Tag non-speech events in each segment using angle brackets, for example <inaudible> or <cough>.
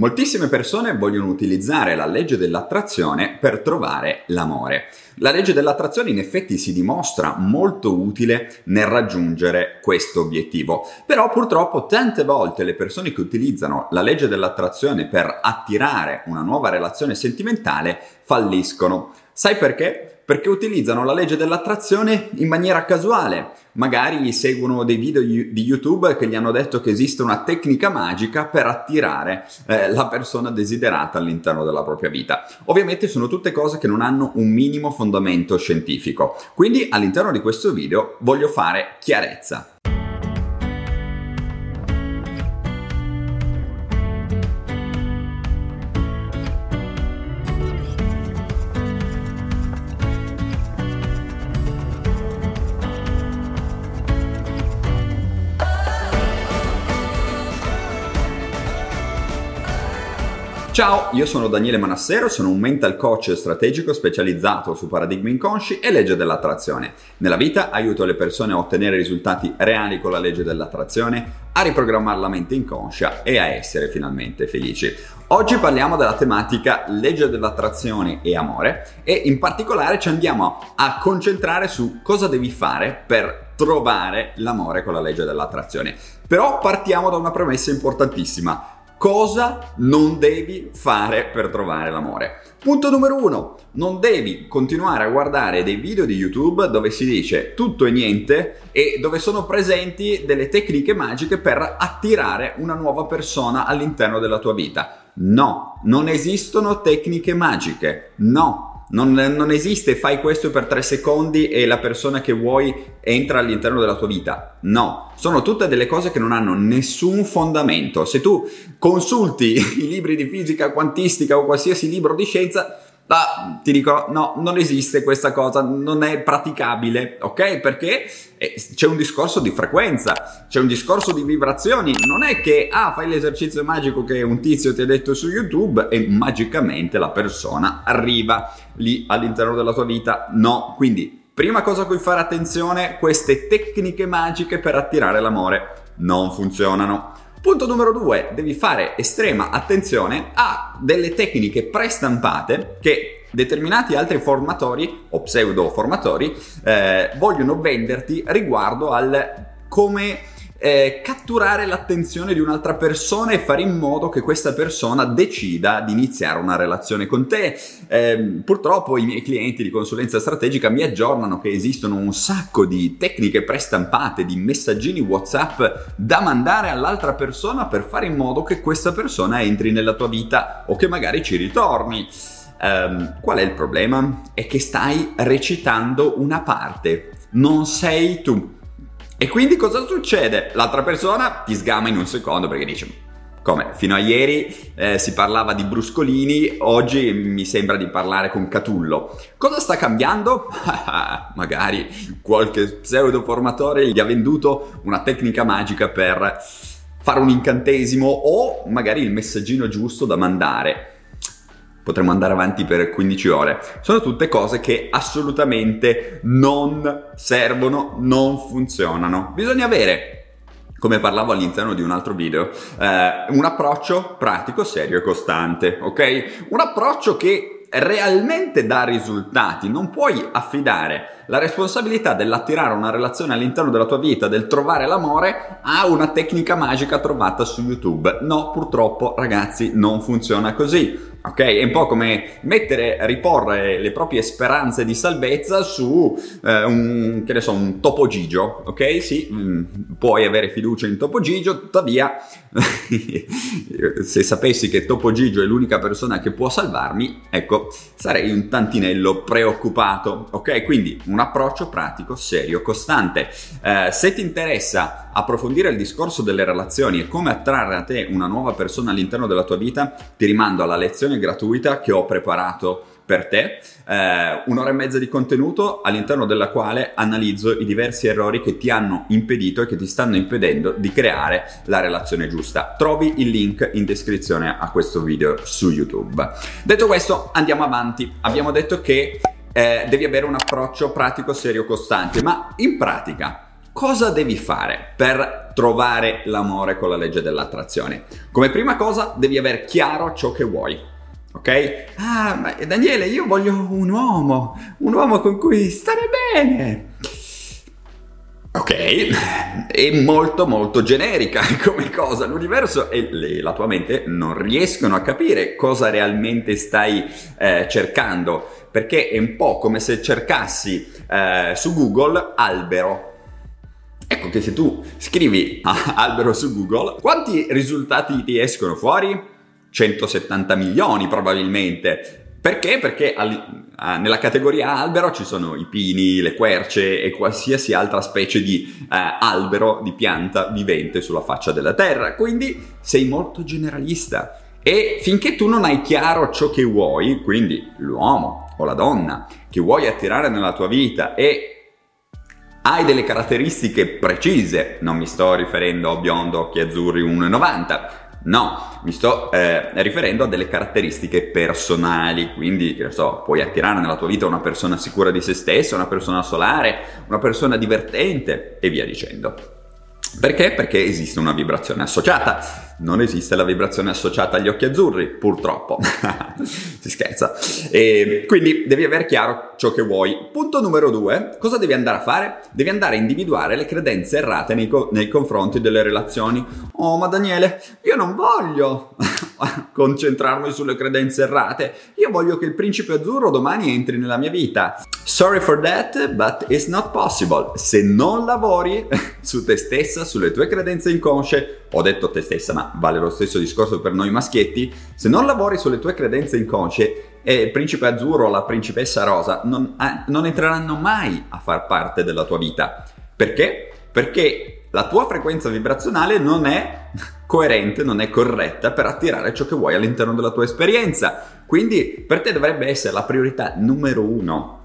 Moltissime persone vogliono utilizzare la legge dell'attrazione per trovare l'amore. La legge dell'attrazione in effetti si dimostra molto utile nel raggiungere questo obiettivo, però purtroppo tante volte le persone che utilizzano la legge dell'attrazione per attirare una nuova relazione sentimentale falliscono. Sai perché? Perché utilizzano la legge dell'attrazione in maniera casuale. Magari seguono dei video di YouTube che gli hanno detto che esiste una tecnica magica per attirare eh, la persona desiderata all'interno della propria vita. Ovviamente sono tutte cose che non hanno un minimo fondamento scientifico. Quindi all'interno di questo video voglio fare chiarezza. Ciao, io sono Daniele Manassero, sono un mental coach strategico specializzato su paradigmi inconsci e legge dell'attrazione. Nella vita aiuto le persone a ottenere risultati reali con la legge dell'attrazione, a riprogrammare la mente inconscia e a essere finalmente felici. Oggi parliamo della tematica legge dell'attrazione e amore e in particolare ci andiamo a concentrare su cosa devi fare per trovare l'amore con la legge dell'attrazione. Però partiamo da una premessa importantissima cosa non devi fare per trovare l'amore. Punto numero uno, non devi continuare a guardare dei video di YouTube dove si dice tutto e niente e dove sono presenti delle tecniche magiche per attirare una nuova persona all'interno della tua vita. No, non esistono tecniche magiche. No, non, non, esiste fai questo per tre secondi e la persona che vuoi entra all'interno della tua vita. No, sono tutte delle cose che non hanno nessun fondamento. Se tu consulti <laughs> i libri di fisica quantistica o qualsiasi libro di scienza, Ah, ti dico, no, non esiste questa cosa, non è praticabile, ok? Perché eh, c'è un discorso di frequenza, c'è un discorso di vibrazioni. Non è che, ah, fai l'esercizio magico che un tizio ti ha detto su YouTube e magicamente la persona arriva lì all'interno della tua vita. No, quindi Prima cosa a cui fare attenzione, queste tecniche magiche per attirare l'amore non funzionano. Punto numero due, devi fare estrema attenzione a delle tecniche prestampate che determinati altri formatori o pseudo formatori eh, vogliono venderti riguardo al come eh, catturare l'attenzione di un'altra persona e fare in modo che questa persona decida di iniziare una relazione con te. Eh, purtroppo i miei clienti di consulenza strategica mi aggiornano che esistono un sacco di tecniche prestampate, di messaggini WhatsApp da mandare all'altra persona per fare in modo che questa persona entri nella tua vita o che magari ci ritorni. Um, qual è il problema? È che stai recitando una parte, non sei tu. E quindi cosa succede? L'altra persona ti sgama in un secondo perché dice come fino a ieri eh, si parlava di bruscolini, oggi mi sembra di parlare con Catullo. Cosa sta cambiando? <laughs> Magari qualche pseudo formatore gli ha venduto una tecnica magica per fare un incantesimo o magari il messaggino giusto da mandare potremmo andare avanti per 15 ore. Sono tutte cose che assolutamente non servono, non funzionano. Bisogna avere come parlavo all'interno di un altro video, eh, un approccio pratico, serio e costante, ok? Un approccio che realmente dà risultati, non puoi affidare la responsabilità dell'attirare una relazione all'interno della tua vita, del trovare l'amore, a una tecnica magica trovata su YouTube. No, purtroppo ragazzi non funziona così. Ok, è un po' come mettere, riporre le proprie speranze di salvezza su eh, un, che ne so, un Topo Gigio, ok? Sì, mh, mm, puoi avere fiducia in Topo Gigio, tuttavia, <laughs> se sapessi che Topo Gigio è l'unica persona che può salvarmi, ecco, sarei un tantinello preoccupato, ok? Quindi un approccio pratico, serio, costante. Eh, se ti interessa approfondire il discorso delle relazioni e come attrarre a te una nuova persona all'interno della tua vita, ti rimando alla lezione gratuita che ho preparato per te, eh, un'ora e mezza di contenuto all'interno della quale analizzo i diversi errori che ti hanno impedito e che ti stanno impedendo di creare la relazione giusta. Trovi il link in descrizione a questo video su YouTube. Detto questo, andiamo avanti. Abbiamo detto che eh, devi avere un approccio pratico, serio, costante, ma in pratica cosa devi fare per trovare l'amore con la legge dell'attrazione? Come prima cosa devi avere chiaro ciò che vuoi. Ok? Ah, ma Daniele, io voglio un uomo, un uomo con cui stare bene. Ok, è molto molto generica <laughs> come cosa. L'universo e la tua mente non riescono a capire cosa realmente stai eh, cercando, perché è un po' come se cercassi eh, su Google albero. Ecco che se tu scrivi <laughs> albero su Google, quanti risultati ti escono fuori? 170 milioni probabilmente. Perché? Perché nella categoria albero ci sono i pini, le querce e qualsiasi altra specie di eh, albero, di pianta vivente sulla faccia della terra. Quindi sei molto generalista. E finché tu non hai chiaro ciò che vuoi, quindi l'uomo o la donna che vuoi attirare nella tua vita e hai delle caratteristiche precise, non mi sto riferendo a biondo, occhi azzurri 1,90, No, mi sto eh, riferendo a delle caratteristiche personali, quindi che so, puoi attirare nella tua vita una persona sicura di se stessa, una persona solare, una persona divertente e via dicendo. Perché? Perché esiste una vibrazione associata non esiste la vibrazione associata agli occhi azzurri, purtroppo. <laughs> si scherza. E quindi devi avere chiaro ciò che vuoi. Punto numero due, cosa devi andare a fare? Devi andare a individuare le credenze errate nei, co- nei confronti delle relazioni. Oh, ma Daniele, io non voglio <laughs> <laughs> concentrarmi sulle credenze errate. Io voglio che il principe azzurro domani entri nella mia vita. Sorry for that, but it's not possible. Se non lavori <laughs> su te stessa, sulle tue credenze inconsce, ho detto te stessa, ma vale lo stesso discorso per noi maschietti, se non lavori sulle tue credenze inconsce, e il principe azzurro o la principessa rosa non, eh, non entreranno mai a far parte della tua vita. Perché? Perché la tua frequenza vibrazionale non è coerente, non è corretta per attirare ciò che vuoi all'interno della tua esperienza. Quindi per te dovrebbe essere la priorità numero uno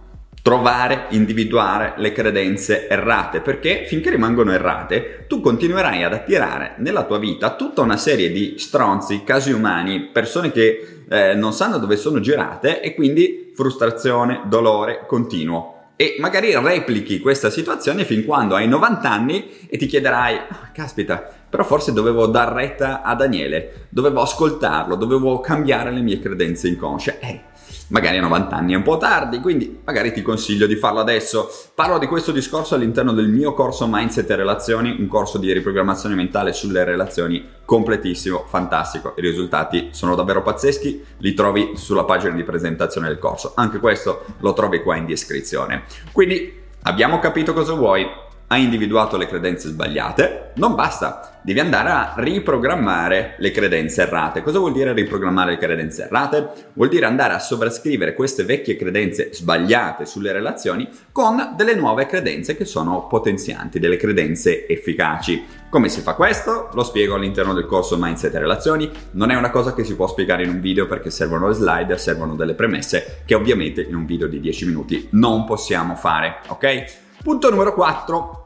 trovare, individuare le credenze errate, perché finché rimangono errate, tu continuerai ad attirare nella tua vita tutta una serie di stronzi, casi umani, persone che eh, non sanno dove sono girate e quindi frustrazione, dolore continuo. E magari replichi questa situazione fin quando hai 90 anni e ti chiederai, oh, caspita, però forse dovevo dar retta a Daniele, dovevo ascoltarlo, dovevo cambiare le mie credenze inconsce. Eh, magari a 90 anni è un po' tardi, quindi magari ti consiglio di farlo adesso. Parlo di questo discorso all'interno del mio corso Mindset e Relazioni, un corso di riprogrammazione mentale sulle relazioni completissimo, fantastico. I risultati sono davvero pazzeschi, li trovi sulla pagina di presentazione del corso. Anche questo lo trovi qua in descrizione. Quindi abbiamo capito cosa vuoi, hai individuato le credenze sbagliate, non basta, devi andare a riprogrammare le credenze errate. Cosa vuol dire riprogrammare le credenze errate? Vuol dire andare a sovrascrivere queste vecchie credenze sbagliate sulle relazioni con delle nuove credenze che sono potenzianti, delle credenze efficaci. Come si fa questo? Lo spiego all'interno del corso Mindset e Relazioni. Non è una cosa che si può spiegare in un video perché servono le slide, servono delle premesse che ovviamente in un video di 10 minuti non possiamo fare, ok? Punto numero 4.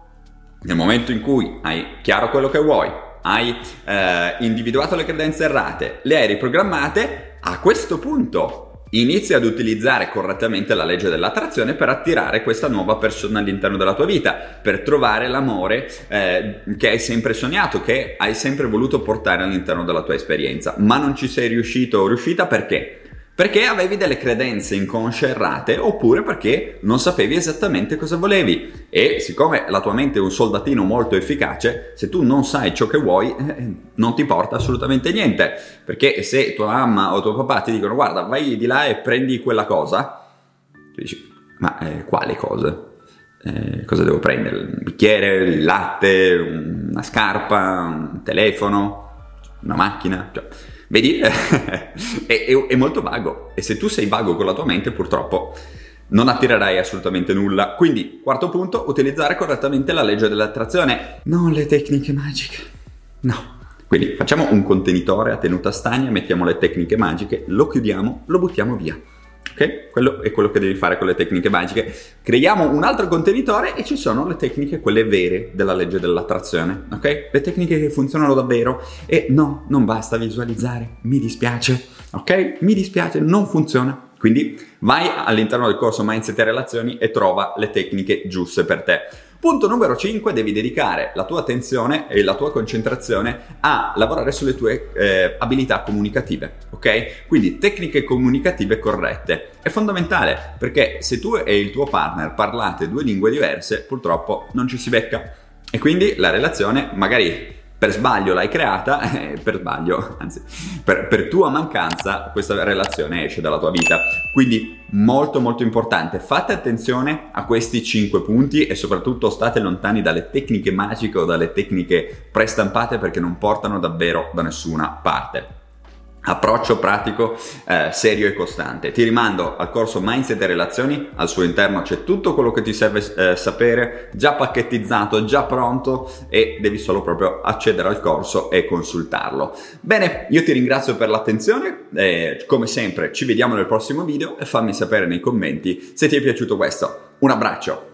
Nel momento in cui hai chiaro quello che vuoi, hai eh, individuato le credenze errate, le hai riprogrammate, a questo punto inizi ad utilizzare correttamente la legge dell'attrazione per attirare questa nuova persona all'interno della tua vita, per trovare l'amore eh, che hai sempre sognato, che hai sempre voluto portare all'interno della tua esperienza, ma non ci sei riuscito o riuscita perché? Perché avevi delle credenze inconsce errate oppure perché non sapevi esattamente cosa volevi. E siccome la tua mente è un soldatino molto efficace, se tu non sai ciò che vuoi, <laughs> eh, non ti porta assolutamente niente. Perché se tua mamma o tuo papà ti dicono guarda vai di là e prendi quella cosa, tu dici ma eh, quale cosa? Eh, cosa devo prendere? Un bicchiere, il latte, una scarpa, un telefono, una macchina? Cioè, Vedi? <laughs> è, è, è molto vago e se tu sei vago con la tua mente purtroppo non attirerai assolutamente nulla. Quindi, quarto punto, utilizzare correttamente la legge dell'attrazione, non le tecniche magiche. No. Quindi facciamo un contenitore a tenuta stagna, mettiamo le tecniche magiche, lo chiudiamo, lo buttiamo via. Ok? Quello è quello che devi fare con le tecniche magiche. Creiamo un altro contenitore e ci sono le tecniche, quelle vere della legge dell'attrazione. Ok? Le tecniche che funzionano davvero. E no, non basta visualizzare. Mi dispiace. Ok? Mi dispiace, non funziona. Quindi vai all'interno del corso Mindset e Relazioni e trova le tecniche giuste per te. Punto numero 5, devi dedicare la tua attenzione e la tua concentrazione a lavorare sulle tue eh, abilità comunicative, ok? Quindi tecniche comunicative corrette. È fondamentale perché se tu e il tuo partner parlate due lingue diverse, purtroppo non ci si becca. E quindi la relazione magari per sbaglio l'hai creata, <laughs> eh, per sbaglio, anzi, per, per, tua mancanza questa relazione esce dalla tua vita. Quindi molto molto importante, fate attenzione a questi 5 punti e soprattutto state lontani dalle tecniche magiche o dalle tecniche prestampate perché non portano davvero da nessuna parte approccio pratico, eh, serio e costante. Ti rimando al corso Mindset e Relazioni, al suo interno c'è tutto quello che ti serve eh, sapere, già pacchettizzato, già pronto e devi solo proprio accedere al corso e consultarlo. Bene, io ti ringrazio per l'attenzione, eh, come sempre ci vediamo nel prossimo video e fammi sapere nei commenti se ti è piaciuto questo. Un abbraccio!